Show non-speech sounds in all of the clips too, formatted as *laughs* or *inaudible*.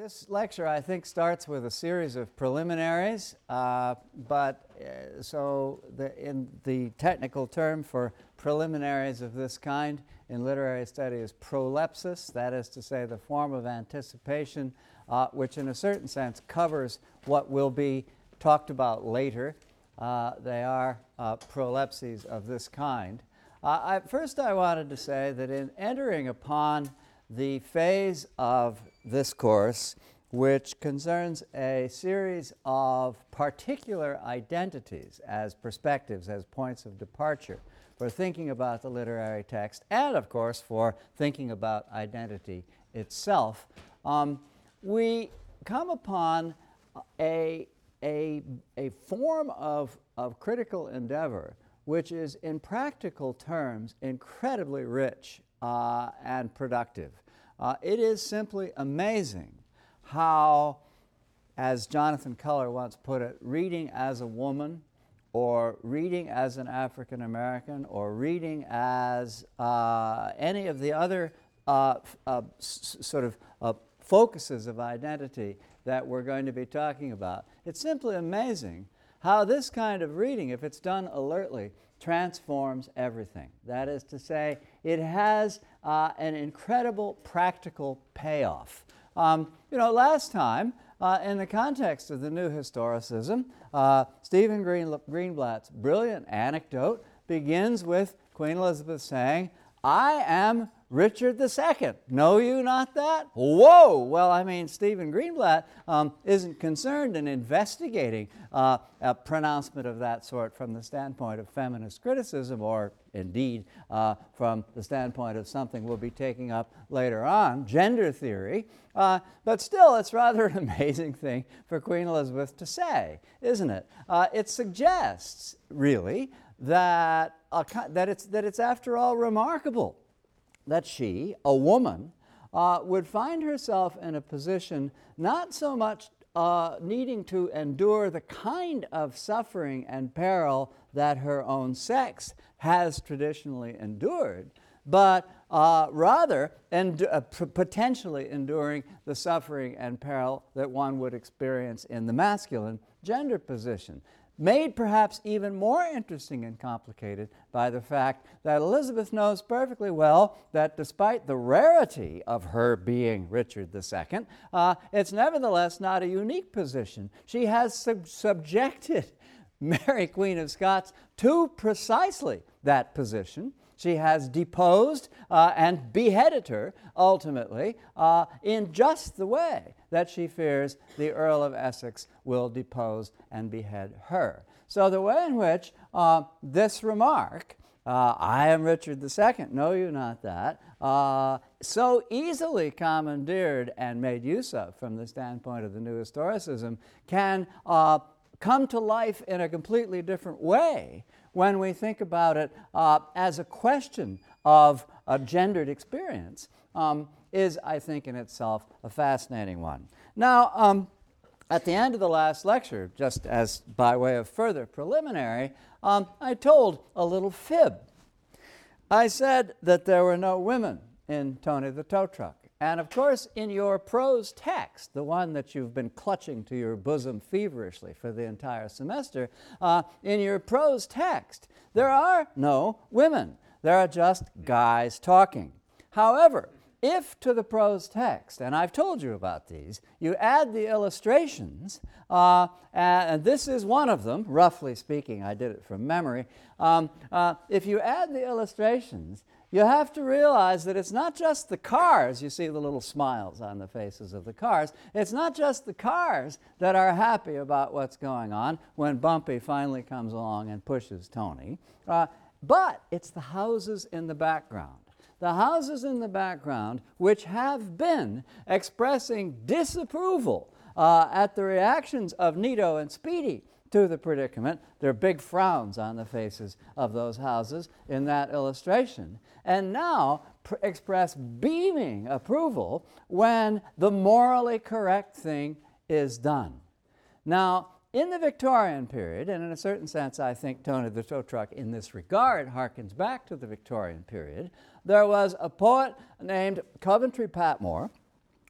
This lecture, I think, starts with a series of preliminaries, uh, but uh, so the, in the technical term for preliminaries of this kind in literary study is prolepsis, that is to say, the form of anticipation, uh, which in a certain sense covers what will be talked about later. Uh, they are uh, prolepses of this kind. Uh, I, first, I wanted to say that in entering upon the phase of this course, which concerns a series of particular identities as perspectives, as points of departure for thinking about the literary text, and of course for thinking about identity itself, um, we come upon a, a, a form of, of critical endeavor which is, in practical terms, incredibly rich uh, and productive. Uh, it is simply amazing how, as Jonathan Culler once put it, reading as a woman or reading as an African American or reading as uh, any of the other uh, uh, s- sort of uh, focuses of identity that we're going to be talking about. It's simply amazing how this kind of reading, if it's done alertly, transforms everything. That is to say, it has uh, an incredible practical payoff. Um, you know, last time, uh, in the context of the new historicism, uh, Stephen Green, Greenblatt's brilliant anecdote begins with Queen Elizabeth saying, I am Richard II. Know you not that? Whoa! Well, I mean, Stephen Greenblatt um, isn't concerned in investigating uh, a pronouncement of that sort from the standpoint of feminist criticism, or indeed uh, from the standpoint of something we'll be taking up later on, gender theory. Uh, but still, it's rather *laughs* an amazing thing for Queen Elizabeth to say, isn't it? Uh, it suggests, really, that, that, it's, that it's after all remarkable that she, a woman, uh, would find herself in a position not so much uh, needing to endure the kind of suffering and peril that her own sex has traditionally endured, but uh, rather uh, p- potentially enduring the suffering and peril that one would experience in the masculine gender position made perhaps even more interesting and complicated by the fact that Elizabeth knows perfectly well that despite the rarity of her being Richard II, uh, it's nevertheless not a unique position. She has sub- subjected *laughs* Mary, Queen of Scots, to precisely that position. She has deposed uh, and beheaded her ultimately uh, in just the way that she fears the Earl of Essex will depose and behead her. So, the way in which uh, this remark, uh, I am Richard II, know you not that, uh, so easily commandeered and made use of from the standpoint of the new historicism, can uh, come to life in a completely different way when we think about it uh, as a question of a gendered experience um, is, I think, in itself a fascinating one. Now, um, at the end of the last lecture, just as by way of further preliminary, um, I told a little fib. I said that there were no women in Tony the Tow Truck. And of course, in your prose text, the one that you've been clutching to your bosom feverishly for the entire semester, uh, in your prose text, there are no women. There are just guys talking. However, if to the prose text, and I've told you about these, you add the illustrations, uh, and this is one of them, roughly speaking, I did it from memory. Um, uh, if you add the illustrations, you have to realize that it's not just the cars, you see the little smiles on the faces of the cars, it's not just the cars that are happy about what's going on when Bumpy finally comes along and pushes Tony, uh, but it's the houses in the background. The houses in the background, which have been expressing disapproval uh, at the reactions of Neato and Speedy to the predicament. There are big frowns on the faces of those houses in that illustration. And now pr- express beaming approval when the morally correct thing is done. Now, in the Victorian period, and in a certain sense, I think Tony the Tow Truck in this regard harkens back to the Victorian period, there was a poet named Coventry Patmore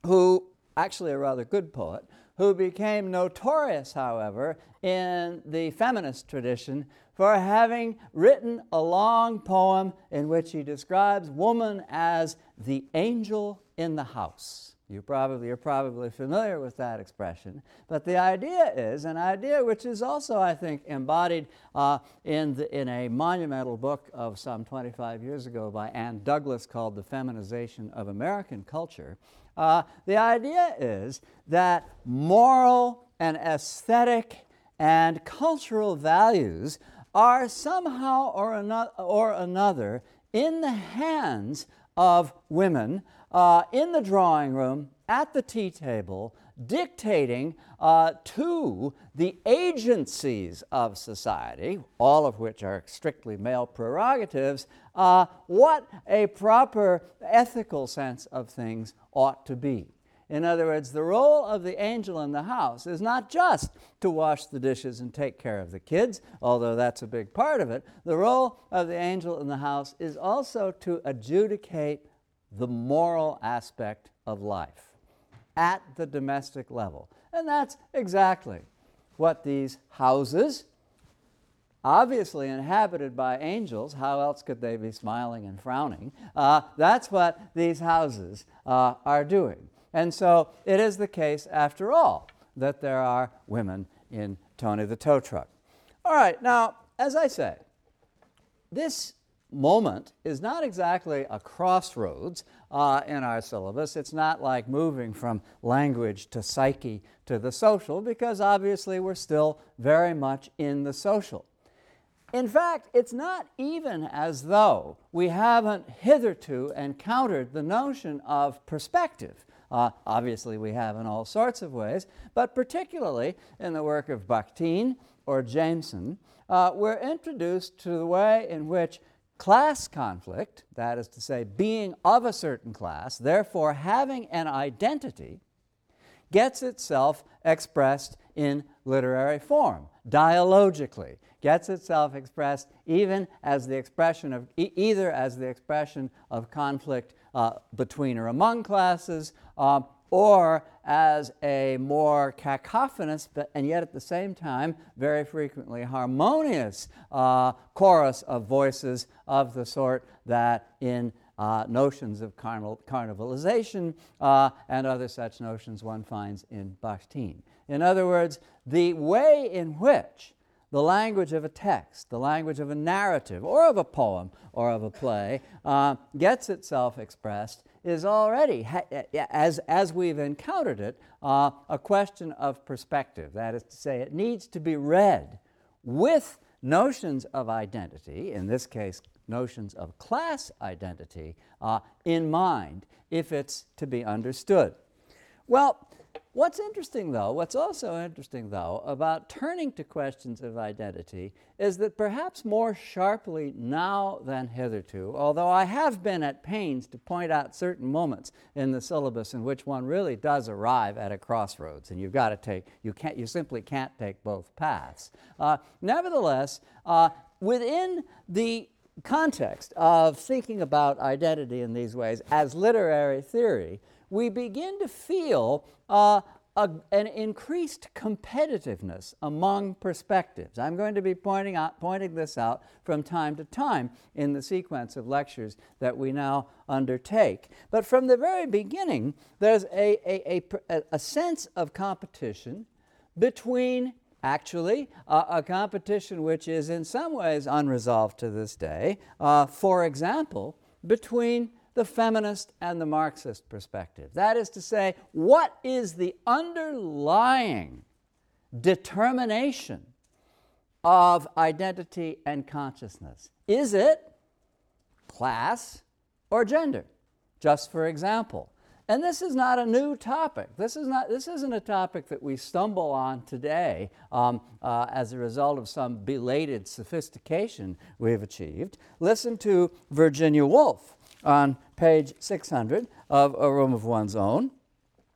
who actually a rather good poet, who became notorious, however, in the feminist tradition for having written a long poem in which he describes woman as the angel in the house. You probably, you're probably familiar with that expression. But the idea is an idea which is also, I think, embodied uh, in, the, in a monumental book of some 25 years ago by Ann Douglas called The Feminization of American Culture. Uh, the idea is that moral and aesthetic and cultural values are somehow or, ano- or another in the hands of women uh, in the drawing room, at the tea table, dictating uh, to the agencies of society, all of which are strictly male prerogatives, uh, what a proper ethical sense of things ought to be. In other words, the role of the angel in the house is not just to wash the dishes and take care of the kids, although that's a big part of it. The role of the angel in the house is also to adjudicate the moral aspect of life at the domestic level. And that's exactly what these houses, obviously inhabited by angels, how else could they be smiling and frowning? Uh, that's what these houses uh, are doing. And so it is the case, after all, that there are women in Tony the Tow Truck. All right, now, as I say, this moment is not exactly a crossroads uh, in our syllabus. It's not like moving from language to psyche to the social, because obviously we're still very much in the social. In fact, it's not even as though we haven't hitherto encountered the notion of perspective. Uh, obviously, we have in all sorts of ways, but particularly in the work of Bakhtin or Jameson, uh, we're introduced to the way in which class conflict, that is to say, being of a certain class, therefore having an identity, gets itself expressed in literary form, dialogically, gets itself expressed even as the expression of, e- either as the expression of conflict uh, between or among classes, um, or as a more cacophonous, but, and yet at the same time very frequently harmonious uh, chorus of voices of the sort that in uh, notions of carnival, carnivalization uh, and other such notions one finds in Bakhtin. In other words, the way in which the language of a text, the language of a narrative, or of a poem, or of a play, uh, gets itself expressed is already, as, as we've encountered it, uh, a question of perspective. That is to say, it needs to be read with notions of identity, in this case, notions of class identity, uh, in mind if it's to be understood. Well, What's interesting, though, what's also interesting, though, about turning to questions of identity is that perhaps more sharply now than hitherto, although I have been at pains to point out certain moments in the syllabus in which one really does arrive at a crossroads, and you've got to take, you, can't, you simply can't take both paths. Uh, nevertheless, uh, within the context of thinking about identity in these ways as literary theory, we begin to feel uh, a, an increased competitiveness among perspectives. I'm going to be pointing, out, pointing this out from time to time in the sequence of lectures that we now undertake. But from the very beginning, there's a, a, a, a sense of competition between actually, uh, a competition which is in some ways unresolved to this day. Uh, for example, between the feminist and the Marxist perspective. That is to say, what is the underlying determination of identity and consciousness? Is it class or gender? Just for example. And this is not a new topic. This, is not, this isn't a topic that we stumble on today um, uh, as a result of some belated sophistication we've achieved. Listen to Virginia Woolf on page 600 of A Room of One's Own,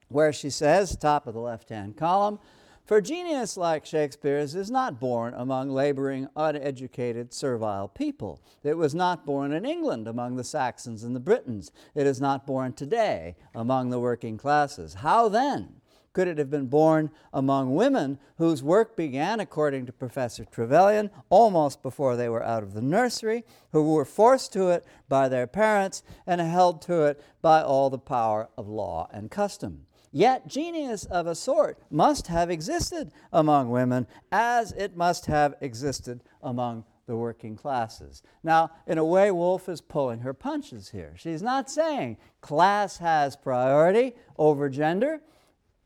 where she says, top of the left hand column, For genius like Shakespeare's is not born among laboring, uneducated, servile people. It was not born in England among the Saxons and the Britons. It is not born today among the working classes. How then could it have been born among women whose work began, according to Professor Trevelyan, almost before they were out of the nursery, who were forced to it by their parents and held to it by all the power of law and custom? Yet genius of a sort must have existed among women as it must have existed among the working classes. Now, in a way, Woolf is pulling her punches here. She's not saying class has priority over gender,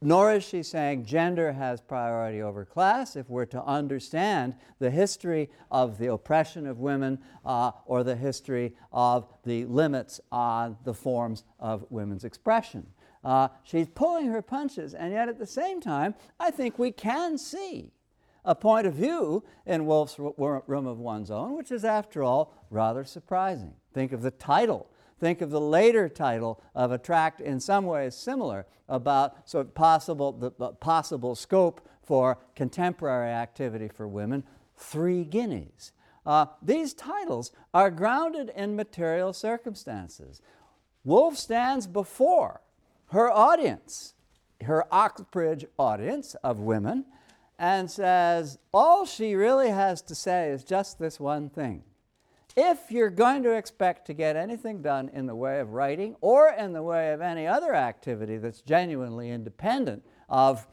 nor is she saying gender has priority over class. If we're to understand the history of the oppression of women uh, or the history of the limits on the forms of women's expression. Uh, she's pulling her punches, and yet at the same time, I think we can see a point of view in Woolf's Room of One's Own, which is, after all, rather surprising. Think of the title. Think of the later title of a tract in some ways similar about so possible, the, possible scope for contemporary activity for women, Three Guineas. Uh, these titles are grounded in material circumstances. Woolf stands before her audience, her Oxbridge audience of women, and says, All she really has to say is just this one thing. If you're going to expect to get anything done in the way of writing or in the way of any other activity that's genuinely independent of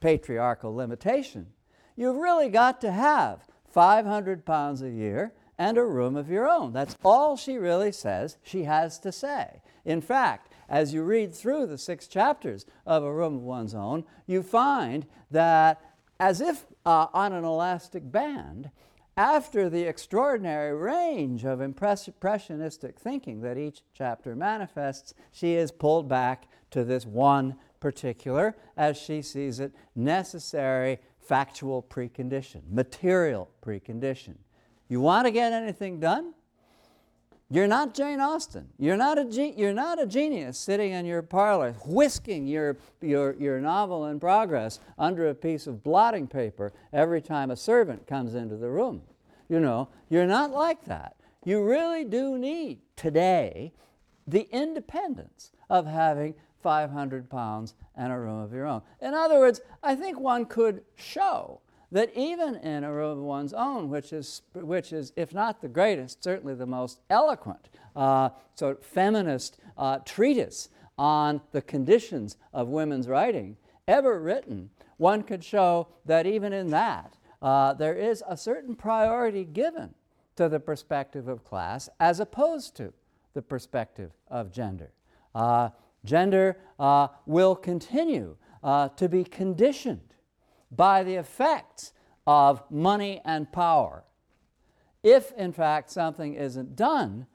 patriarchal limitation, you've really got to have 500 pounds a year and a room of your own. That's all she really says she has to say. In fact, as you read through the six chapters of A Room of One's Own, you find that, as if uh, on an elastic band, after the extraordinary range of impressionistic thinking that each chapter manifests, she is pulled back to this one particular, as she sees it, necessary factual precondition, material precondition. You want to get anything done? You're not Jane Austen. You're not a, ge- you're not a genius sitting in your parlor whisking your, your, your novel in progress under a piece of blotting paper every time a servant comes into the room. You know, you're not like that. You really do need today the independence of having 500 pounds and a room of your own. In other words, I think one could show that even in a room of one's own, which is, which is, if not the greatest, certainly the most eloquent uh, sort of feminist uh, treatise on the conditions of women's writing ever written, one could show that even in that, uh, there is a certain priority given to the perspective of class as opposed to the perspective of gender. Uh, gender uh, will continue uh, to be conditioned by the effects of money and power. If, in fact, something isn't done,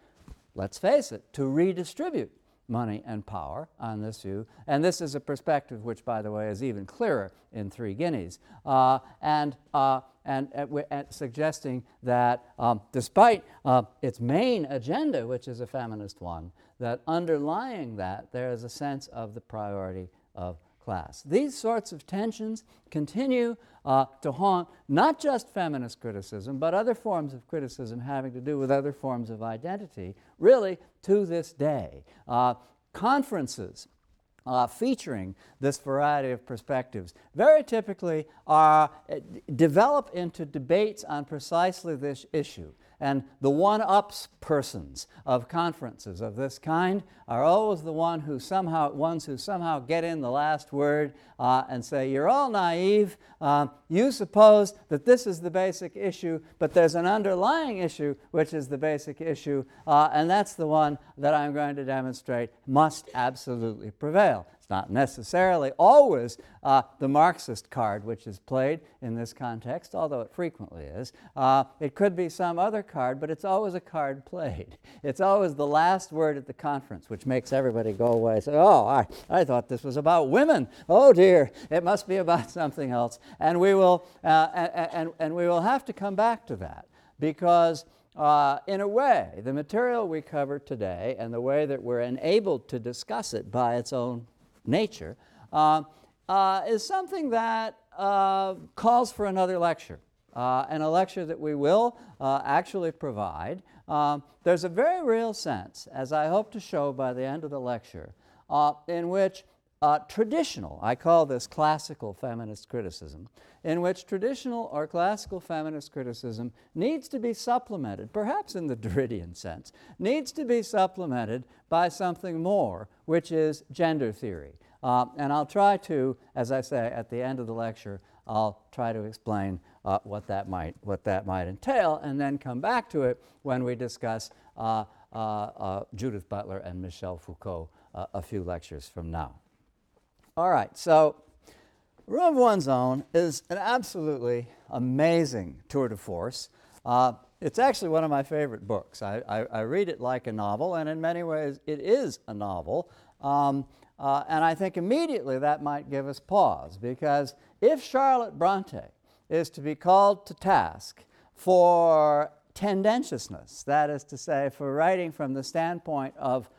let's face it, to redistribute money and power on this view, and this is a perspective which, by the way, is even clearer in Three Guineas, uh, and, uh, and, and, suggesting that um, despite uh, its main agenda, which is a feminist one, that underlying that there is a sense of the priority of class. These sorts of tensions continue uh, to haunt not just feminist criticism, but other forms of criticism having to do with other forms of identity, really to this day. Uh, conferences uh, featuring this variety of perspectives very typically uh, develop into debates on precisely this issue. And the one ups persons of conferences of this kind are always the one who somehow, ones who somehow get in the last word uh, and say, You're all naive. Uh, you suppose that this is the basic issue, but there's an underlying issue which is the basic issue, uh, and that's the one that I'm going to demonstrate must absolutely prevail. Not necessarily always uh, the Marxist card which is played in this context, although it frequently is. Uh, it could be some other card, but it's always a card played. *laughs* It's always the last word at the conference, which makes everybody go away and say, Oh, I, I thought this was about women. Oh dear, it must be about *laughs* something else. And we will, uh, and, and, and we will have to come back to that because. Uh, in a way, the material we cover today and the way that we're enabled to discuss it by its own nature, uh, uh, is something that uh, calls for another lecture, uh, and a lecture that we will uh, actually provide. Um, there's a very real sense, as I hope to show by the end of the lecture, in which uh, traditional, I call this classical feminist criticism, in which traditional or classical feminist criticism needs to be supplemented, perhaps in the *laughs* Derridean sense, needs to be supplemented by something more, which is gender theory. Uh, and I'll try to, as I say at the end of the lecture, I'll try to explain uh, what, that might, what that might entail and then come back to it when we discuss uh, uh, uh Judith Butler and Michel Foucault a few lectures from now. All right, so Room of One's Own is an absolutely amazing tour de force. Uh, it's actually one of my favorite books. I, I, I, read it like a novel, and in many ways, it is a novel. Um, uh, and I think immediately that might give us pause because if Charlotte Bronte is to be called to task for tendentiousness, that is to say, for writing from the standpoint of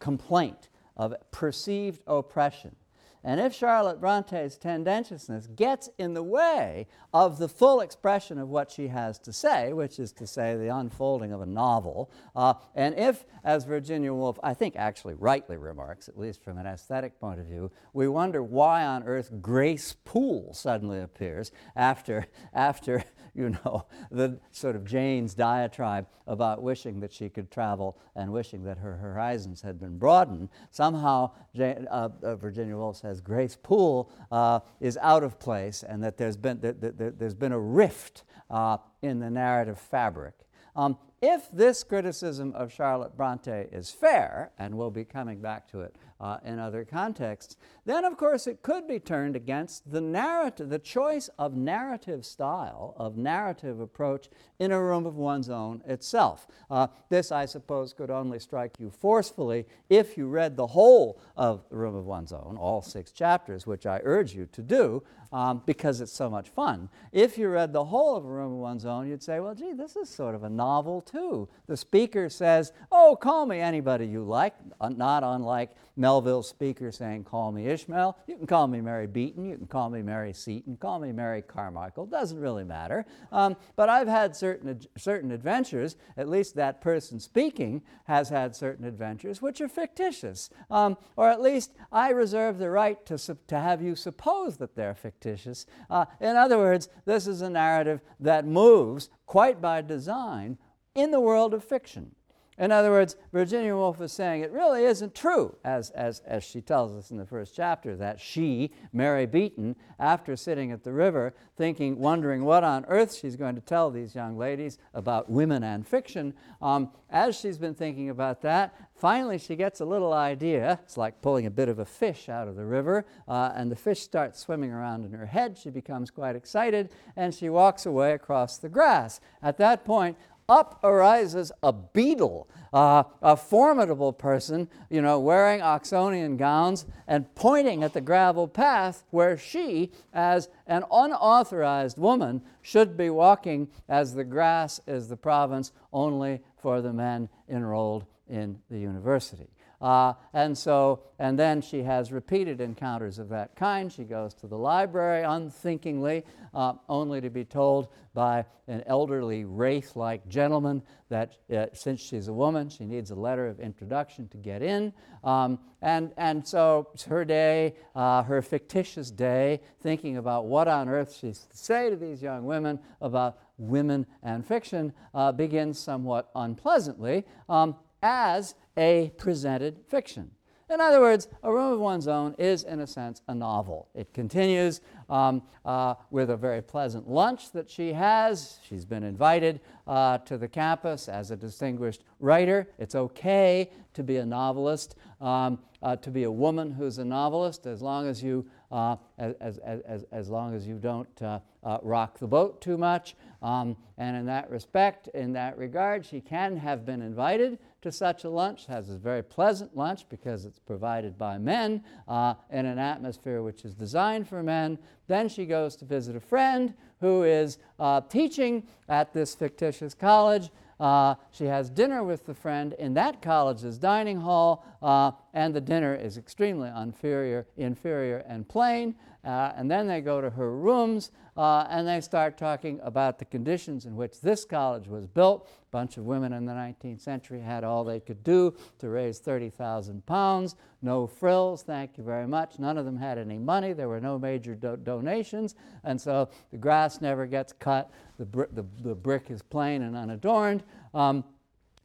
complaint, of perceived oppression, and if Charlotte Bronte's tendentiousness gets in the way of the full expression of what she has to say, which is to say the unfolding of a novel, uh, and if, as Virginia Woolf, I think actually rightly remarks, at least from an aesthetic point of view, we wonder why on earth Grace Poole suddenly appears after, *laughs* after you know, *laughs* the sort of Jane's diatribe about wishing that she could travel and wishing that her horizons had been broadened. Somehow, Jane, uh, uh, Virginia Woolf says Grace Poole uh, is out of place and that there's been, that, that, there's been a rift uh, in the narrative fabric. Um, if this criticism of Charlotte Bronte is fair, and we'll be coming back to it uh, in other contexts, then of course it could be turned against the narrative, the choice of narrative style, of narrative approach in a room of one's own itself. Uh, this, I suppose, could only strike you forcefully if you read the whole of the room of one's own, all six chapters, which I urge you to do um, because it's so much fun. If you read the whole of a room of one's own, you'd say, well, gee, this is sort of a novel too. The speaker says, oh, call me anybody you like, uh, not unlike Melville's speaker saying, Call me Ishmael. You can call me Mary Beton. You can call me Mary Seton. Call me Mary Carmichael. Doesn't really matter. Um, but I've had certain, certain adventures, at least that person speaking has had certain adventures, which are fictitious. Um, or at least I reserve the right to, to have you suppose that they're fictitious. Uh, in other words, this is a narrative that moves quite by design in the world of fiction. In other words, Virginia Woolf is saying it really isn't true, as, as, as she tells us in the first chapter, that she, Mary Beton, after sitting at the river, thinking, wondering what on earth she's going to tell these young ladies about women and fiction, um, as she's been thinking about that, finally she gets a little idea. It's like pulling a bit of a fish out of the river, uh, and the fish starts swimming around in her head. She becomes quite excited, and she walks away across the grass. At that point, up arises a beadle, uh, a formidable person, you know, wearing Oxonian gowns and pointing at the gravel path where she, as an unauthorized woman, should be walking, as the grass is the province only for the men enrolled in the university. Uh, and so, and then she has repeated encounters of that kind. She goes to the library unthinkingly, uh, only to be told by an elderly wraith like gentleman that uh, since she's a woman, she needs a letter of introduction to get in. Um, and, and so her day, uh, her fictitious day, thinking about what on earth she's to say to these young women about women and fiction, uh, begins somewhat unpleasantly. Um, as a presented fiction. In other words, A Room of One's Own is, in a sense, a novel. It continues um, uh, with a very pleasant lunch that she has. She's been invited uh, to the campus as a distinguished writer. It's okay to be a novelist, um, uh, to be a woman who's a novelist, as long as you, uh, as, as, as, as long as you don't uh, uh, rock the boat too much. Um, and in that respect, in that regard, she can have been invited to such a lunch, has a very pleasant lunch because it's provided by men uh, in an atmosphere which is designed for men. Then she goes to visit a friend who is uh, teaching at this fictitious college. Uh, she has dinner with the friend in that college's dining hall, uh, and the dinner is extremely inferior, inferior and plain. Uh, and then they go to her rooms uh, and they start talking about the conditions in which this college was built. Bunch of women in the 19th century had all they could do to raise 30,000 pounds. No frills, thank you very much. None of them had any money. There were no major do- donations. And so the grass never gets cut. The, br- the, the brick is plain and unadorned. Um,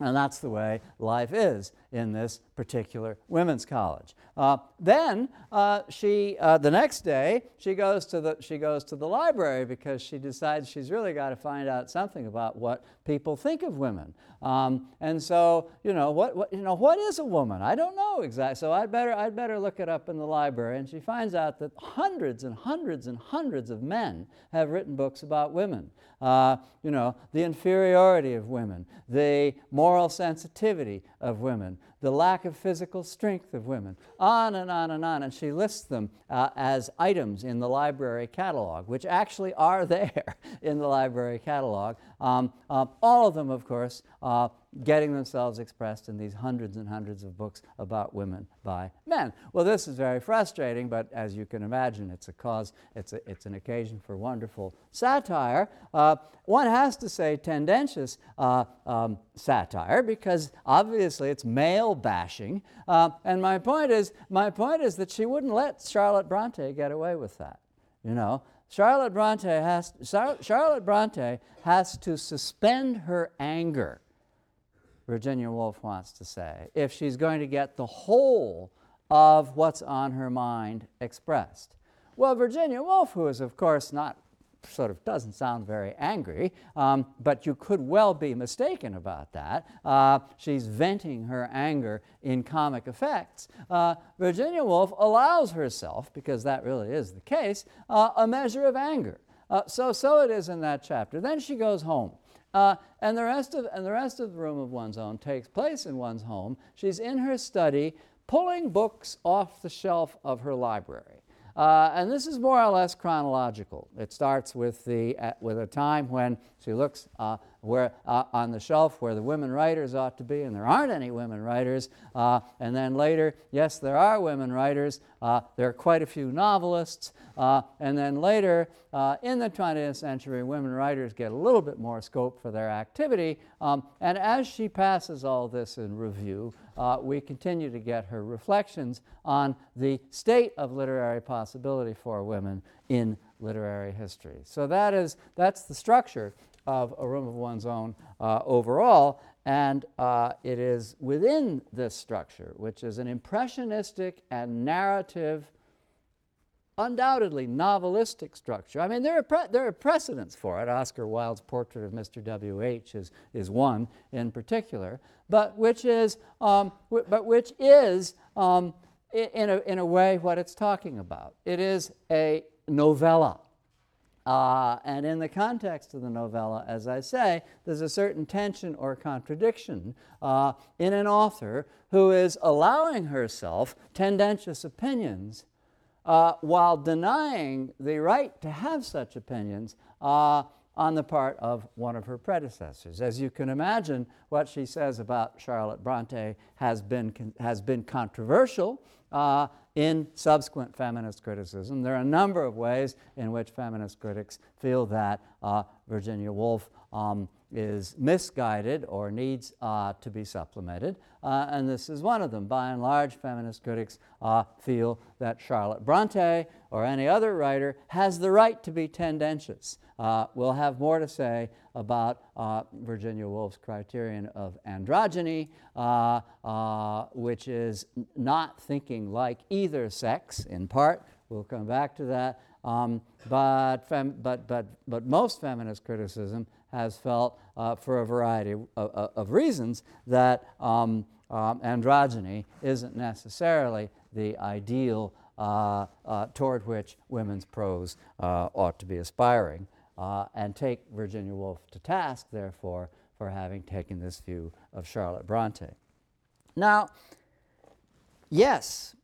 and that's the way life is in this particular women's college. Uh, then uh, she, uh, the next day, she goes to the she goes to the library because she decides she's really got to find out something about what people think of women. Um, and so, you know, what, what you know what is a woman? I don't know exactly. So I'd better I'd better look it up in the library. And she finds out that hundreds and hundreds and hundreds of men have written books about women. Uh, you know, the inferiority of women, the moral sensitivity of women, the lack of physical strength of women, on and on and on. And she lists them uh, as items in the library catalog, which actually are *laughs* there in the library catalog. Um, uh, all of them, of course, uh, getting themselves expressed in these hundreds and hundreds of books about women by men. Well, this is very frustrating, but as you can imagine, it's a cause, it's, a, it's an occasion for wonderful satire. Uh, one has to say tendentious uh, um, satire because obviously it's male bashing. Uh, and my point is, my point is that she wouldn't let Charlotte Bronte get away with that. You know, Charlotte Bronte has Charlotte Bronte has to suspend her anger Virginia Woolf wants to say, if she's going to get the whole of what's on her mind expressed. Well, Virginia Woolf, who is, of course, not sort of doesn't sound very angry, um, but you could well be mistaken about that. Uh, she's venting her anger in comic effects. Uh, Virginia Woolf allows herself, because that really is the case, uh, a measure of anger. Uh, so, so it is in that chapter. Then she goes home. Uh, and, the rest of, and the rest of the room of one's own takes place in one's home. She's in her study, pulling books off the shelf of her library. Uh, and this is more or less chronological. It starts with, the, uh, with a time when she looks uh, where, uh, on the shelf where the women writers ought to be, and there aren't any women writers. Uh, and then later, yes, there are women writers. Uh, there are quite a few novelists. and then later, in the 20th century, women writers get a little bit more scope for their activity. Um, and as she passes all this in review, uh, we continue to get her reflections on the state of literary possibility for women in literary history. So that is, that's the structure of A Room of One's Own uh, overall, and uh, it is within this structure, which is an impressionistic and narrative undoubtedly novelistic structure. I mean, there are, pre- there are precedents for it. Oscar Wilde's portrait of Mr. W.H. is, is one in particular, but which is, um, w- but which is um, in, a, in a way what it's talking about. It is a novella. Uh, and in the context of the novella, as I say, there's a certain tension or contradiction uh, in an author who is allowing herself tendentious opinions uh, while denying the right to have such opinions uh, on the part of one of her predecessors. As you can imagine, what she says about Charlotte Bronte has been, has been controversial uh, in subsequent feminist criticism. There are a number of ways in which feminist critics feel that uh, Virginia Woolf um, is misguided or needs uh, to be supplemented, uh, and this is one of them. By and large, feminist critics uh, feel that Charlotte Bronte or any other writer has the right to be tendentious. Uh, we'll have more to say about uh, Virginia Woolf's criterion of androgyny, uh, which is not thinking like either sex, in part. We'll come back to that. Um, but, fem- but, but, but most feminist criticism has felt, uh, for a variety of, of, of reasons, that um, um, androgyny isn't necessarily the ideal uh, uh, toward which women's prose uh, ought to be aspiring, uh, and take Virginia Woolf to task, therefore, for having taken this view of Charlotte Bronte. Now, yes,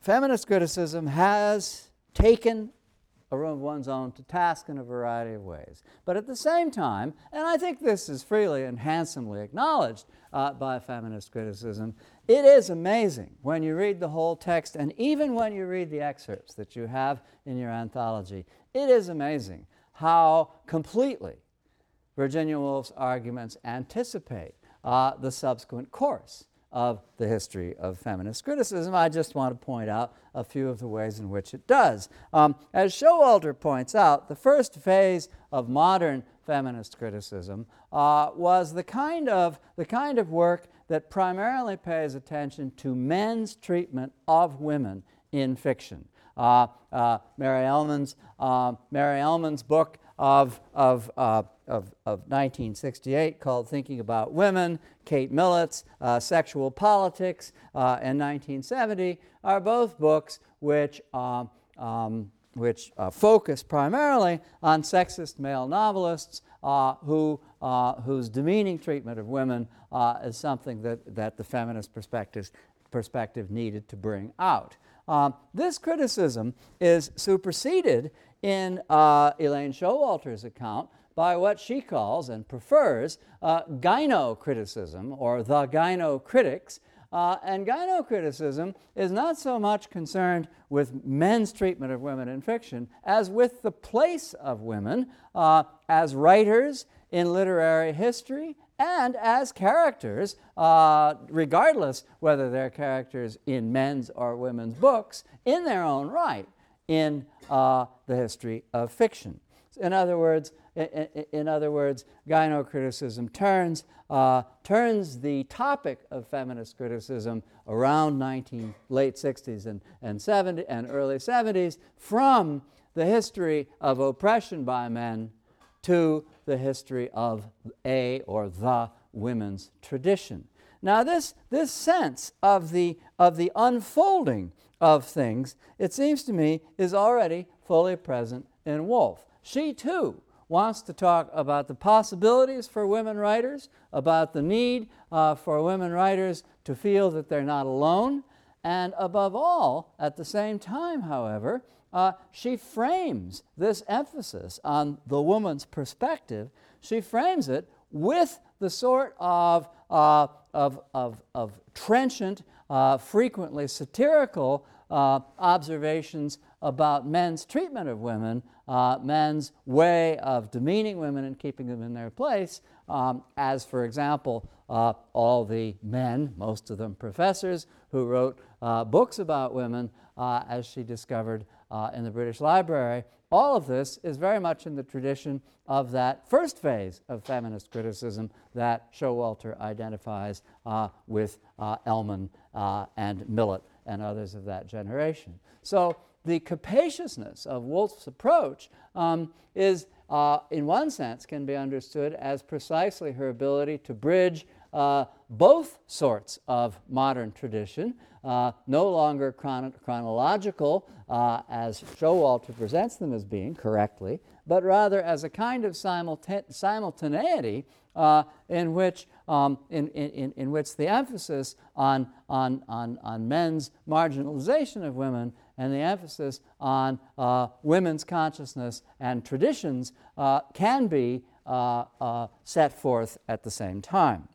feminist criticism has taken one's own to task in a variety of ways. But at the same time, and I think this is freely and handsomely acknowledged uh, by feminist criticism, it is amazing when you read the whole text, and even when you read the excerpts that you have in your anthology, it is amazing how completely Virginia Woolf's arguments anticipate uh, the subsequent course of the history of feminist criticism. I just want to point out a few of the ways in which it does. Um, as Showalter points out, the first phase of modern feminist criticism uh, was the kind of the kind of work that primarily pays attention to men's treatment of women in fiction. Uh, uh, Mary Ellmann's uh, Mary Ellmann's book of, of, uh, of, of 1968 called Thinking About Women, Kate Millett's uh, Sexual Politics uh, in 1970 are both books which, um, um, which uh, focus primarily on sexist male novelists uh, who, uh, whose demeaning treatment of women is something that, that the feminist perspective, perspective needed to bring out. Um, this criticism is superseded in uh, Elaine Showalter's account by what she calls and prefers uh, gyno-criticism or the gyno-critics. Uh, and gyno-criticism is not so much concerned with men's treatment of women in fiction as with the place of women uh, as writers in literary history and as characters, uh, regardless whether they're characters in men's or women's books, in their own right in uh, the history of fiction. In other words, in, in other words, gyno-criticism turns, uh, turns the topic of feminist criticism around 19, late 60s and, and, 70, and early 70s from the history of oppression by men to the history of a or the women's tradition. Now, this, this sense of the, of the unfolding of things, it seems to me, is already fully present in Woolf. She too wants to talk about the possibilities for women writers, about the need uh, for women writers to feel that they're not alone, and above all, at the same time, however, uh, she frames this emphasis on the woman's perspective, she frames it with the sort of, uh, of, of, of trenchant uh, frequently satirical uh, observations about men's treatment of women, uh, men's way of demeaning women and keeping them in their place, um, as, for example, uh, all the men, most of them professors, who wrote uh, books about women, uh, as she discovered in the British Library. All of this is very much in the tradition of that first phase of feminist criticism that Showalter identifies uh, with uh, uh, and Millett and others of that generation. So the capaciousness of Woolf's approach um, is, uh, in one sense, can be understood as precisely her ability to bridge uh, both sorts of modern tradition, uh, no longer chron- chronological uh, as Showalter presents them as being correctly, but rather as a kind of simultaneity uh, in, which, um, in, in, in which the emphasis on, on, on, on men's marginalization of women and the emphasis on uh, women's consciousness and traditions uh, can be uh, uh, set forth at the same time.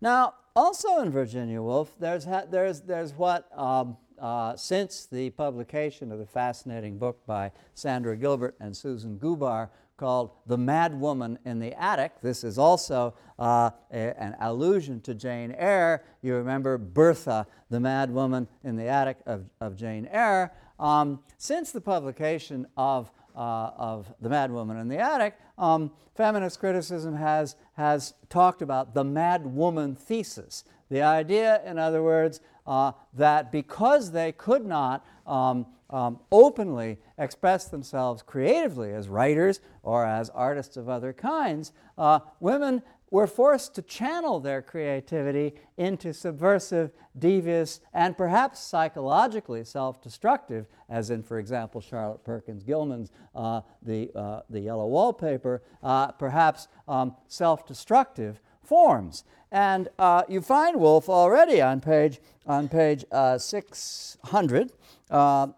Now, also in Virginia Woolf, there's, ha- there's, there's what, um, uh, since the publication of the fascinating book by Sandra Gilbert and Susan Gubar called The Mad Woman in the Attic. This is also uh, a, an allusion to Jane Eyre. You remember Bertha, the mad woman in the attic of, of Jane Eyre. Um, since the publication of, uh, of The Mad Woman in the Attic, um, feminist criticism has, has talked about the mad woman thesis. The idea, in other words, uh, that because they could not um, um, openly express themselves creatively as writers or as artists of other kinds, uh, women were forced to channel their creativity into subversive, devious, and perhaps psychologically self destructive, as in, for example, Charlotte Perkins Gilman's uh, the, uh, the Yellow Wallpaper, uh, perhaps um, self destructive forms. And uh, you find Woolf already on page, on page uh, 600, uh,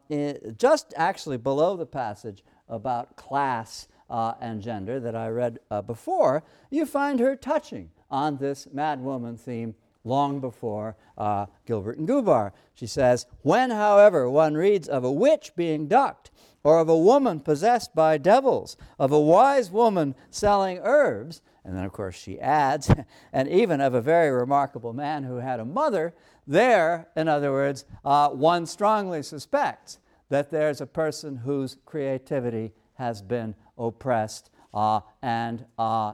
just actually below the passage about class uh, and gender that I read uh, before, you find her touching on this madwoman theme long before uh, Gilbert and Gubar. She says, When, however, one reads of a witch being ducked, or of a woman possessed by devils, of a wise woman selling herbs, and then, of course, she adds, *laughs* and even of a very remarkable man who had a mother, there, in other words, uh, one strongly suspects that there's a person whose creativity has been oppressed uh, and uh,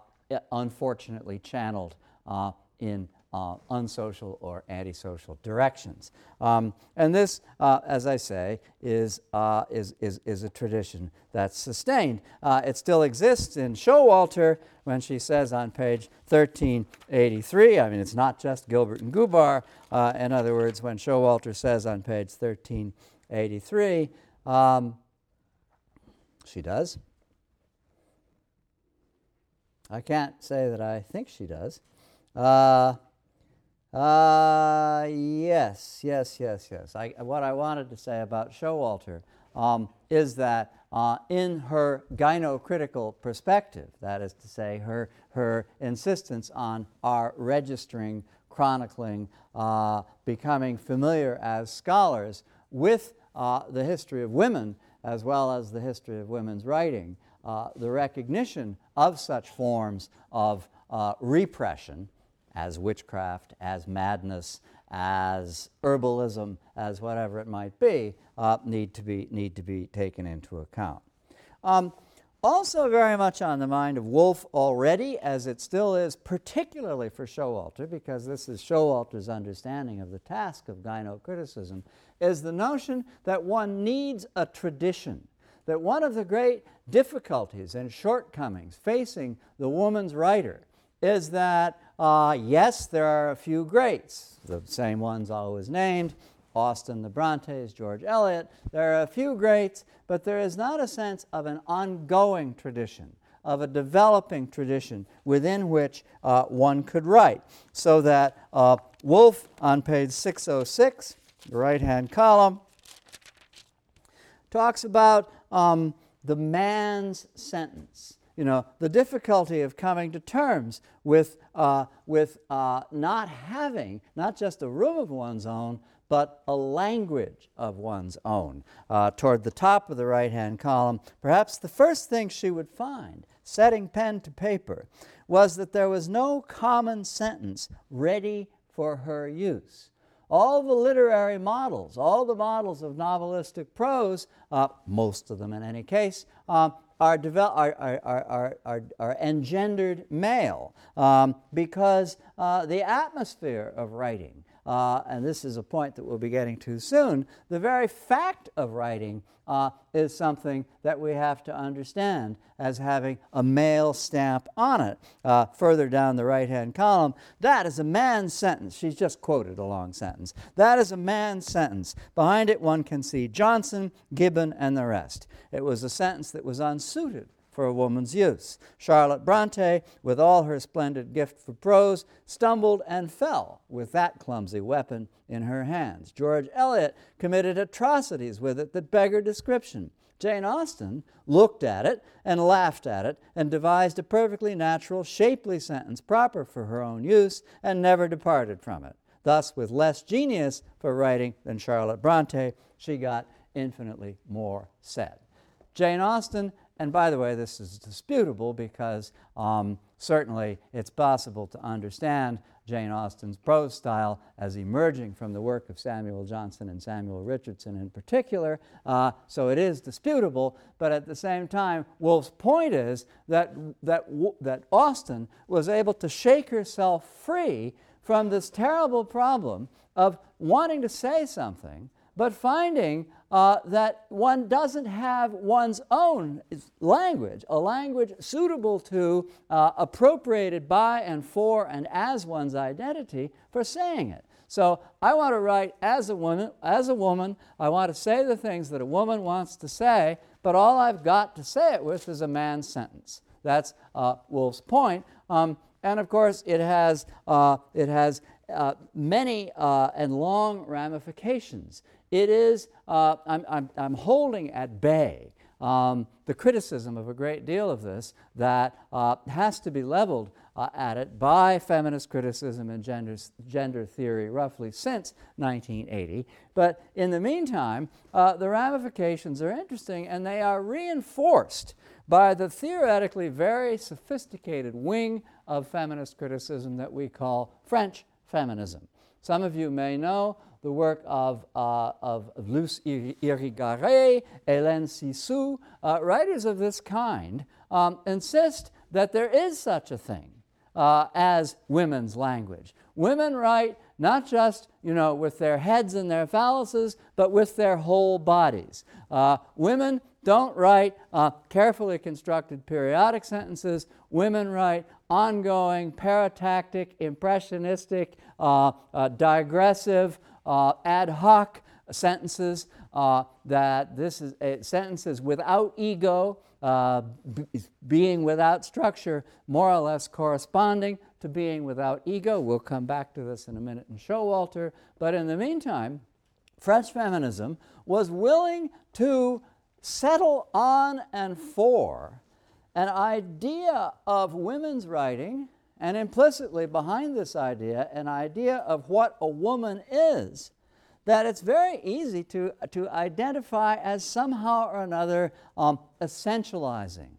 unfortunately channeled uh, in uh, unsocial or antisocial directions. Um, and this, uh, as I say, is, uh, is, is, is a tradition that's sustained. It still exists in Showalter when she says on page 1383, I mean, it's not just Gilbert and Gubar. In other words, when Showalter says on page 1383, um, she does. I can't say that I think she does. Uh, uh, yes, yes, yes, yes. I, what I wanted to say about Showalter um, is that uh, in her gynocritical perspective, that is to say, her, her insistence on our registering, chronicling, uh, becoming familiar as scholars with uh, the history of women as well as the history of women's writing, uh, the recognition of such forms of uh, repression as witchcraft, as madness, as herbalism, as whatever it might be, uh, need, to be need to be taken into account. Um, also, very much on the mind of Woolf already, as it still is, particularly for Showalter, because this is Showalter's understanding of the task of gynocriticism, is the notion that one needs a tradition. That one of the great difficulties and shortcomings facing the woman's writer is that, uh, yes, there are a few greats, the same ones always named Austen, the Brontes, George Eliot. There are a few greats, but there is not a sense of an ongoing tradition, of a developing tradition within which uh, one could write. So that uh, Woolf on page 606, the right hand column, talks about um, the man's sentence you know, the difficulty of coming to terms with, uh, with uh, not having not just a room of one's own, but a language of one's own. Uh, toward the top of the right hand column, perhaps the first thing she would find, setting pen to paper, was that there was no common sentence ready for her use. All the literary models, all the models of novelistic prose, uh, most of them in any case, uh, are, devel- are, are, are, are, engendered male um, because uh, the atmosphere of writing, uh, and this is a point that we'll be getting to soon, the very fact of writing uh, is something that we have to understand as having a male stamp on it. Uh, further down the right hand column, that is a man's sentence. She's just quoted a long sentence. That is a man's sentence. Behind it, one can see Johnson, Gibbon, and the rest. It was a sentence that was unsuited for a woman's use. Charlotte Bronte, with all her splendid gift for prose, stumbled and fell with that clumsy weapon in her hands. George Eliot committed atrocities with it that beggar description. Jane Austen looked at it and laughed at it and devised a perfectly natural, shapely sentence proper for her own use and never departed from it. Thus, with less genius for writing than Charlotte Bronte, she got infinitely more said. Jane Austen and by the way, this is disputable because um, certainly it's possible to understand Jane Austen's prose style as emerging from the work of Samuel Johnson and Samuel Richardson in particular. Uh, so it is disputable, but at the same time, Woolf's point is that, that, that Austen was able to shake herself free from this terrible problem of wanting to say something, but finding uh, that one doesn't have one's own language, a language suitable to, uh, appropriated by and for and as one's identity for saying it. So I want to write as a woman, as a woman, I want to say the things that a woman wants to say, but all I've got to say it with is a man's sentence. That's uh, Woolf's point. Um, and of course, it has, uh, it has uh, many uh, and long ramifications. It is, uh, I'm, I'm, I'm, holding at bay um, the criticism of a great deal of this that uh, has to be leveled uh, at it by feminist criticism and gender, gender theory roughly since 1980. But in the meantime, uh, the ramifications are interesting and they are reinforced by the theoretically very sophisticated wing of feminist criticism that we call French feminism. Some of you may know the work of, uh, of Luce Irigaray, Hélène Cixous, uh, writers of this kind um, insist that there is such a thing uh, as women's language. Women write not just you know with their heads and their phalluses, but with their whole bodies. Uh, women don't write uh, carefully constructed periodic sentences. Women write ongoing, paratactic, impressionistic, uh, uh, digressive, uh, ad hoc sentences. Uh, that this is uh, sentences without ego, b- being without structure, more or less corresponding to being without ego. We'll come back to this in a minute in Showalter. But in the meantime, French feminism was willing to settle on and for an idea of women's writing, and implicitly behind this idea, an idea of what a woman is, that it's very easy to, to identify as somehow or another um, essentializing.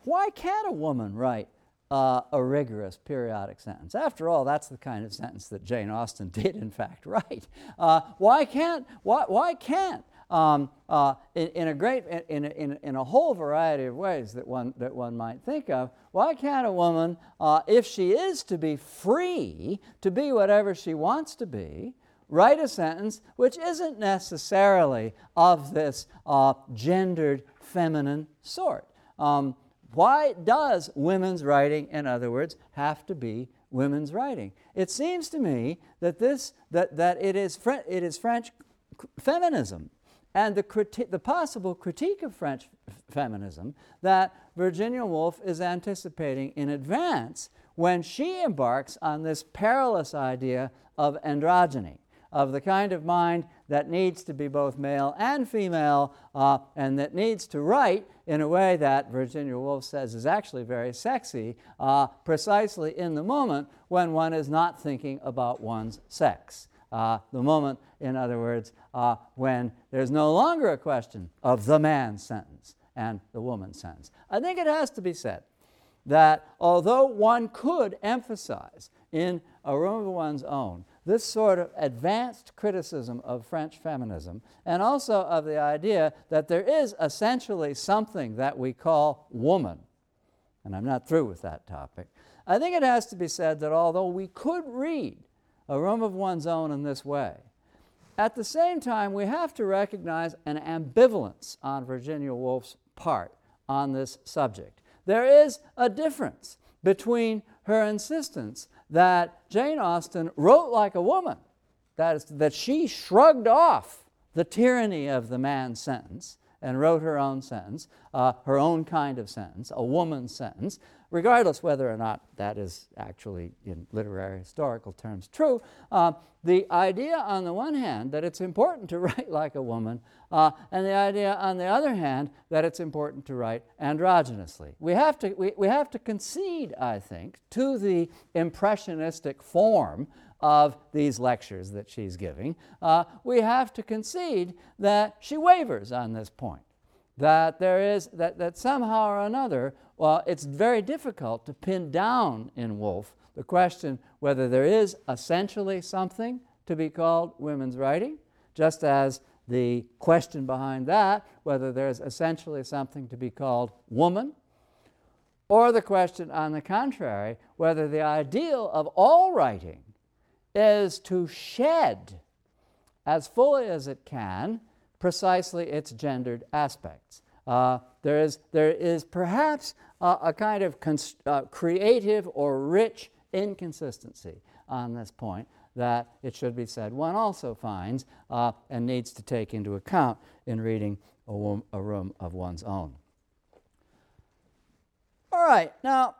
Why can't a woman write uh, a rigorous periodic sentence. After all, that's the kind of sentence that Jane Austen *laughs* did, in fact, write. Uh, why can't, why, why can't um, uh, in, in, a great, in, in, in a whole variety of ways that one, that one might think of, why can't a woman, uh, if she is to be free to be whatever she wants to be, write a sentence which isn't necessarily of this uh, gendered feminine sort? Um, why does women's writing, in other words, have to be women's writing? It seems to me that, this, that, that it, is Fre- it is French feminism and the, criti- the possible critique of French f- feminism that Virginia Woolf is anticipating in advance when she embarks on this perilous idea of androgyny of the kind of mind that needs to be both male and female uh, and that needs to write in a way that Virginia Woolf says is actually very sexy, uh, precisely in the moment when one is not thinking about one's sex. Uh, the moment, in other words, uh, when there's no longer a question of the man's sentence and the woman's sentence. I think it has to be said that although one could emphasize in a room of one's own this sort of advanced criticism of French feminism and also of the idea that there is essentially something that we call woman. And I'm not through with that topic. I think it has to be said that although we could read a room of one's own in this way, at the same time, we have to recognize an ambivalence on Virginia Woolf's part on this subject. There is a difference between her insistence that Jane Austen wrote like a woman, that is, that she shrugged off the tyranny of the man's sentence and wrote her own sentence, uh, her own kind of sentence, a woman's sentence, regardless whether or not that is actually, in literary historical terms, true. Uh, the idea, on the one hand, that it's important to *laughs* write like a woman, uh, and the idea, on the other hand, that it's important to write androgynously. We have to, we, we have to concede, I think, to the impressionistic form of these lectures that she's giving. Uh, we have to concede that she wavers on this point. That there is, that, that somehow or another, well, it's very difficult to pin down in Woolf the question whether there is essentially something to be called women's writing, just as the question behind that, whether there's essentially something to be called woman, or the question, on the contrary, whether the ideal of all writing is to shed as fully as it can precisely its gendered aspects. Uh, there, is, there is perhaps a kind of cons- uh, creative or rich inconsistency on this point that it should be said one also finds uh, and needs to take into account in reading a, wom- a room of one's own. All right, now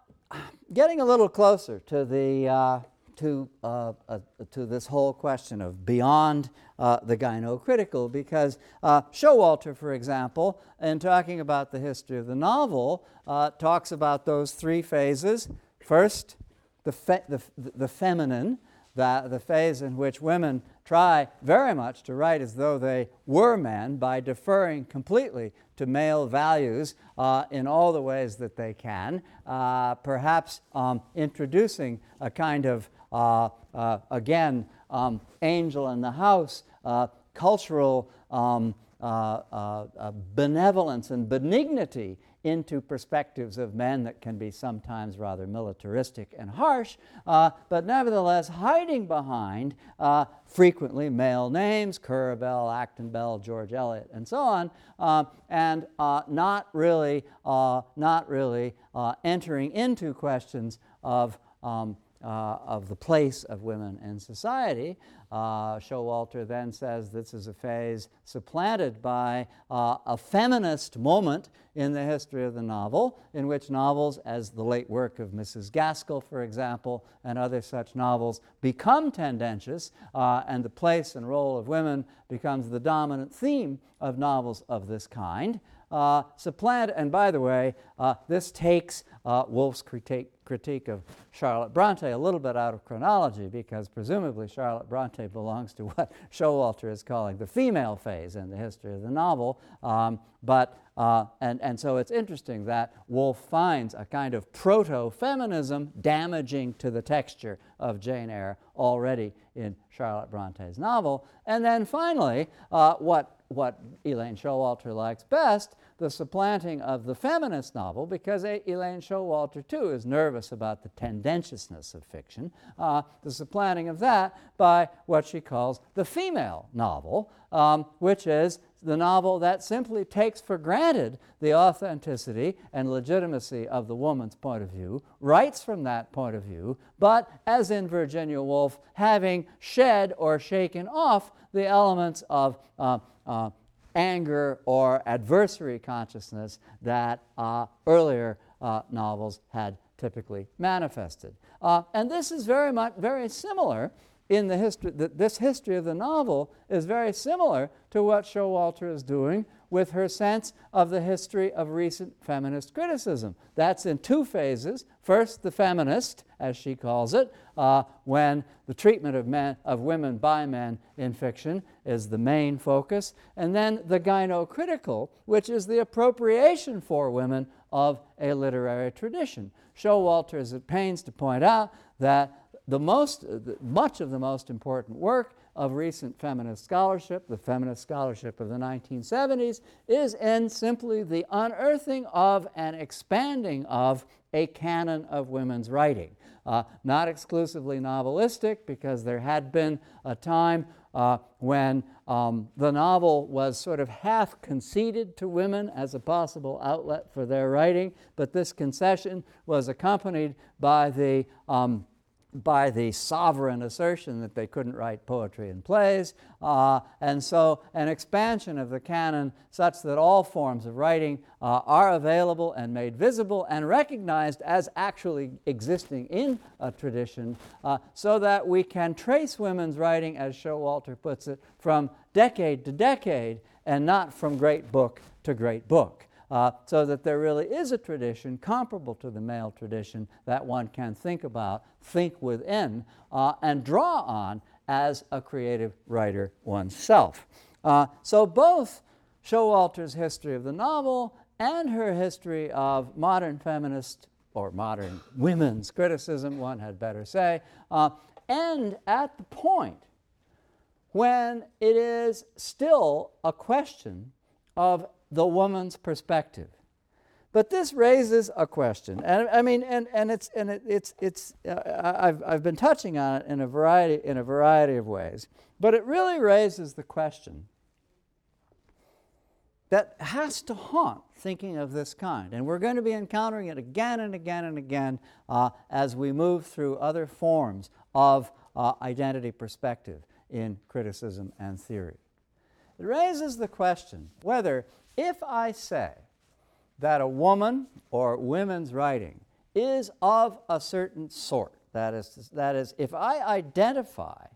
getting a little closer to the uh, to, uh, uh, to this whole question of beyond uh, the gynocritical because uh, Showalter, for example, in talking about the history of the novel, uh, talks about those three phases. First, the, fe- the, the feminine, the, the phase in which women try very much to write as though they were men by deferring completely to male values uh, in all the ways that they can, uh, perhaps um, introducing a kind of, again, um, angel in the house, uh, cultural um, uh, benevolence and benignity into perspectives of men that can be sometimes rather militaristic and harsh, uh, but nevertheless hiding behind uh, frequently male names, Currer Bell, Acton Bell, George Eliot, and so on, uh, and uh, not really, uh, not really uh, entering into questions of um, uh, of the place of women in society. Uh, Showalter then says this is a phase supplanted by uh, a feminist moment in the history of the novel, in which novels, as the late work of Mrs. Gaskell, for example, and other such novels, become tendentious, uh, and the place and role of women becomes the dominant theme of novels of this kind. Uh, supplant, and by the way, uh, this takes uh, critique, critique of Charlotte Bronte a little bit out of chronology because presumably Charlotte Bronte belongs to *laughs* what Showalter is calling the female phase in the history of the novel. Um, but uh, and, and so it's interesting that Woolf finds a kind of proto feminism damaging to the texture of Jane Eyre already in Charlotte Bronte's novel. And then finally, uh, what, what Elaine Showalter likes best the supplanting of the feminist novel because Elaine Showalter, too, is nervous about the tendentiousness of fiction, uh, the supplanting of that by what she calls the female novel, um, which is the novel that simply takes for granted the authenticity and legitimacy of the woman's point of view, writes from that point of view, but as in Virginia Woolf, having shed or shaken off the elements of uh, uh, anger or adversary consciousness that uh, earlier uh, novels had typically manifested. Uh, and this is very much very similar in the history, this history of the novel is very similar to what Showalter is doing with her sense of the history of recent feminist criticism. That's in two phases. First, the feminist, as she calls it, uh, when the treatment of, men, of women by men in fiction is the main focus, and then the gynocritical, which is the appropriation for women of a literary tradition. Showalter is at pains to point out that the most, much of the most important work of recent feminist scholarship, the feminist scholarship of the 1970s, is in simply the unearthing of and expanding of a canon of women's writing. Uh, not exclusively novelistic, because there had been a time uh, when um, the novel was sort of half conceded to women as a possible outlet for their writing, but this concession was accompanied by the um, by the sovereign assertion that they couldn't write poetry and plays, uh, and so an expansion of the canon such that all forms of writing uh, are available and made visible and recognized as actually existing in a tradition, uh, so that we can trace women's writing, as Showalter puts it, from decade to decade and not from great book to great book uh, so that there really is a tradition comparable to the male tradition that one can think about, think within, uh, and draw on as a creative writer oneself. Uh, so both Showalter's history of the novel and her history of modern feminist or modern women's criticism, one had better say, uh, end at the point when it is still a question of the woman's perspective. But this raises a question, and I mean, and, and it's and it, it's it's uh, I've I've been touching on it in a variety in a variety of ways, but it really raises the question that has to haunt thinking of this kind, and we're going to be encountering it again and again and again uh, as we move through other forms of uh, identity perspective in criticism and theory. It raises the question whether if I say that a woman or women's writing is of a certain sort, that is, that is, if I identify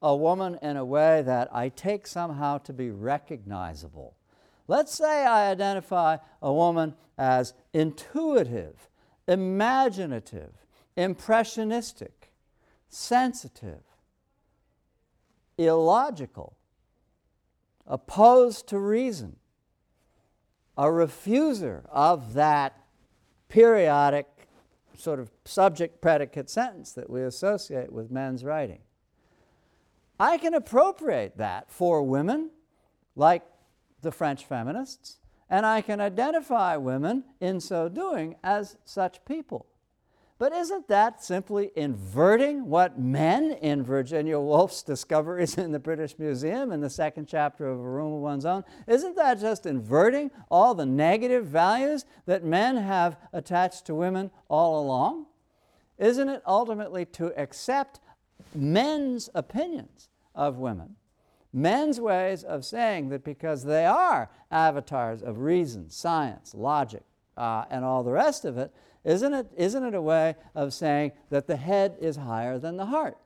a woman in a way that I take somehow to be recognizable, let's say I identify a woman as intuitive, imaginative, impressionistic, sensitive, illogical, opposed to reason, a refuser of that periodic sort of subject predicate sentence that we associate with men's writing. I can appropriate that for women, like the French feminists, and I can identify women in so doing as such people. But isn't that simply inverting what men in Virginia Woolf's discoveries in the British Museum in the second chapter of A Room of One's Own? Isn't that just inverting all the negative values that men have attached to women all along? Isn't it ultimately to accept men's opinions of women? Men's ways of saying that because they are avatars of reason, science, logic, uh, and all the rest of it, isn't it, isn't it a way of saying that the head is higher than the heart?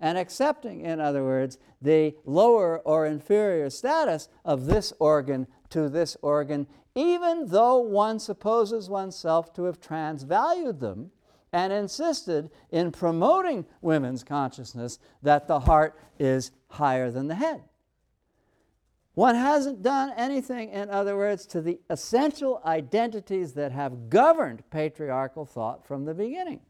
And accepting, in other words, the lower or inferior status of this organ to this organ, even though one supposes oneself to have transvalued them and insisted in promoting women's consciousness that the heart is higher than the head. One hasn't done anything, in other words, to the essential identities that have governed patriarchal thought from the beginning.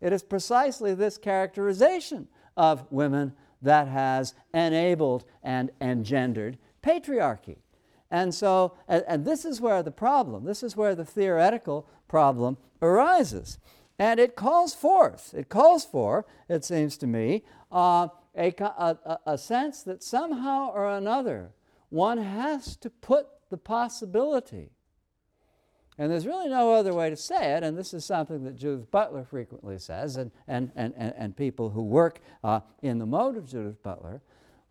It is precisely this characterization of women that has enabled and engendered patriarchy. And so, and, and, this is where the problem, this is where the theoretical problem arises. And it calls forth, it calls for, it seems to me, uh, a, a, a sense that somehow or another one has to put the possibility. And there's really no other way to say it, and this is something that Judith Butler frequently says, and, and, and, and, people who work uh, in the mode of Judith Butler.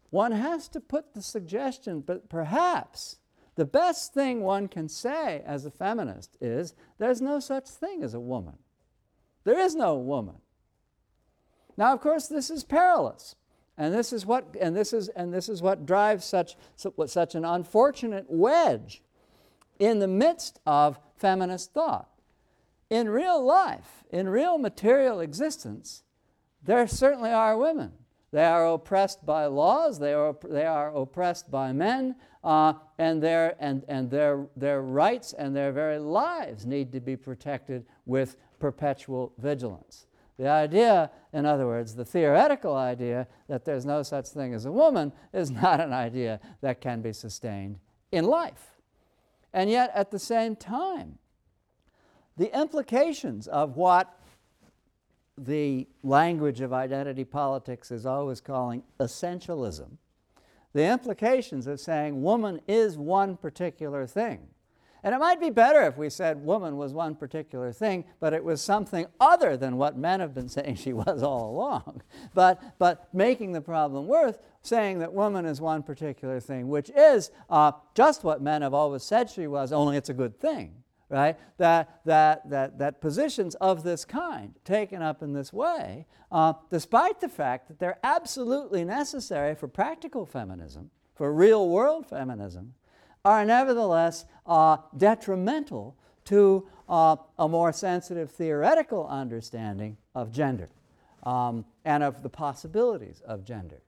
One has to put the suggestion, but perhaps the best thing one can say as a feminist is there's no such thing as a woman. There is no woman. Now, of course, this is perilous and this is what, and this is, and this is what drives such, such an unfortunate wedge in the midst of feminist thought. In real life, in real material existence, there certainly are women. They are oppressed by laws, they are, they are oppressed by men, uh, and, their, and, and their, their rights and their very lives need to be protected with perpetual vigilance. The idea, in other words, the theoretical idea that there's no such thing as a woman is not an idea that can be sustained in life. And yet, at the same time, the implications of what the language of identity politics is always calling essentialism, the implications of saying woman is one particular thing and it might be better if we said woman was one particular thing, but it was something other than what men have been saying she was all along. *laughs* But, but making the problem worse, saying that woman is one particular thing, which is uh, just what men have always said she was, only it's a good thing. Right? That, that, that, that positions of this kind, taken up in this way, uh, despite the fact that they're absolutely necessary for practical feminism, for real world feminism, are nevertheless uh, detrimental to uh, a more sensitive theoretical understanding of gender um, and of the possibilities of gender.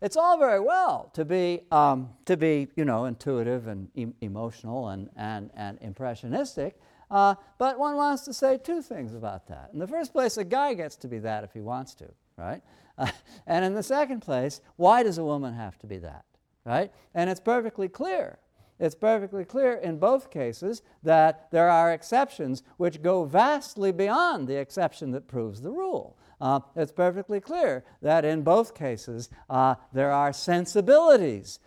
It's all very well to be, um, to be you know, intuitive and emotional and, and, and impressionistic, uh, but one wants to say two things about that. In the first place, a guy gets to be that if he wants to, right? Uh, *laughs* and in the second place, why does a woman have to be that, right? And it's perfectly clear it's perfectly clear in both cases that there are exceptions which go vastly beyond the exception that proves the rule. Uh, it's perfectly clear that in both cases uh, there are sensibilities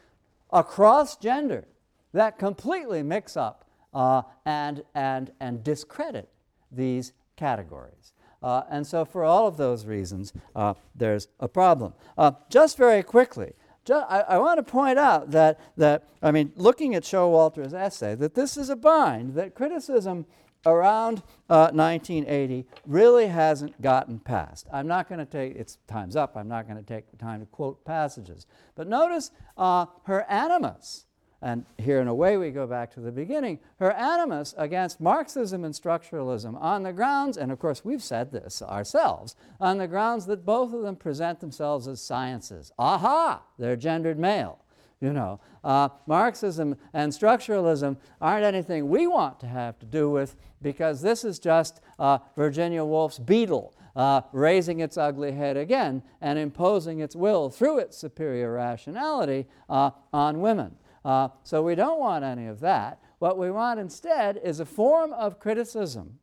across gender that completely mix up uh, and, and, and discredit these categories. Uh, and so, for all of those reasons, uh, there's a problem. Uh, just very quickly, I, I, want to point out that, that, I mean, looking at Showalter's essay, that this is a bind, that criticism around uh, 1980 really hasn't gotten past. I'm not going to take, it's time's up, I'm not going to take the time to quote passages. But notice uh, her animus and here in a way we go back to the beginning, her animus against Marxism and structuralism on the grounds, and of course we've said this ourselves, on the grounds that both of them present themselves as sciences. Aha! They're gendered male. You know, uh, Marxism and structuralism aren't anything we want to have to do with because this is just uh, Virginia Woolf's beadle uh, raising its ugly head again and imposing its will through its superior rationality uh, on women. Uh, so we don't want any of that. What we want instead is a form of criticism.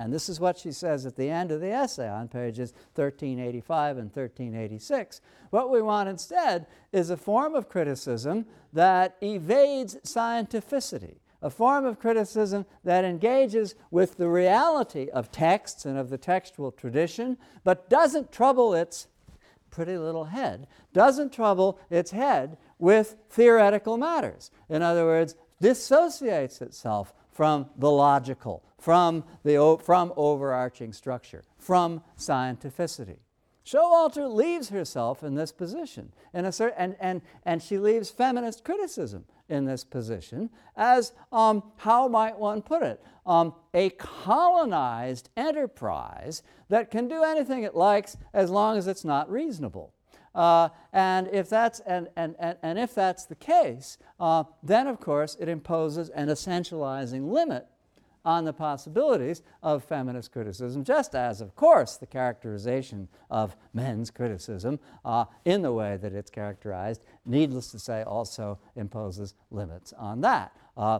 And this is what she says at the end of the essay on pages 1385 and 1386. What we want instead is a form of criticism that evades scientificity a form of criticism that engages with the reality of texts and of the textual tradition, but doesn't trouble its pretty little head, doesn't trouble its head with theoretical matters. In other words, dissociates itself from the logical, from, the, from overarching structure, from scientificity. Showalter leaves herself in this position, in a certain, and, and, and she leaves feminist criticism in this position as, um, how might one put it, um, a colonized enterprise that can do anything it likes as long as it's not reasonable. Uh, and, if that's, and, and, and, and if that's the case, uh, then of course it imposes an essentializing limit on the possibilities of feminist criticism, just as, of course, the characterization of men's criticism uh, in the way that it's characterized, needless to say, also imposes limits on that. Uh,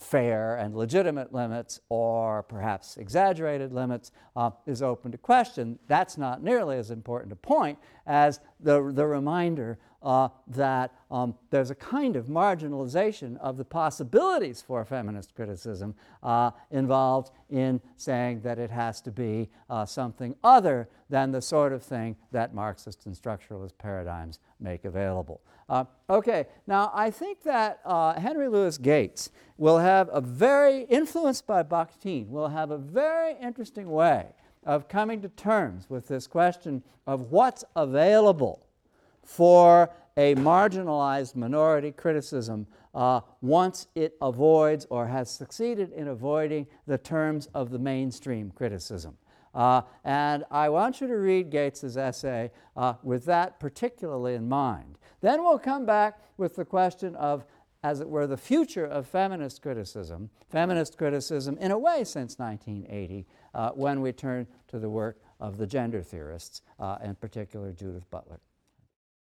fair and legitimate limits or perhaps exaggerated limits uh, is open to question. That's not nearly as important a point as the, the reminder uh, that um, there's a kind of marginalization of the possibilities for feminist criticism uh, involved in saying that it has to be uh, something other than the sort of thing that Marxist and structuralist paradigms make available. Uh, okay, now I think that uh, Henry Louis Gates will have a very, influenced by Bakhtin, will have a very interesting way of coming to terms with this question of what's available for a marginalized minority criticism uh, once it avoids or has succeeded in avoiding the terms of the mainstream criticism. Uh, and I want you to read Gates's essay uh, with that particularly in mind. Then we'll come back with the question of, as it were, the future of feminist criticism, feminist criticism in a way since 1980, uh, when we turn to the work of the gender theorists, uh, in particular Judith Butler.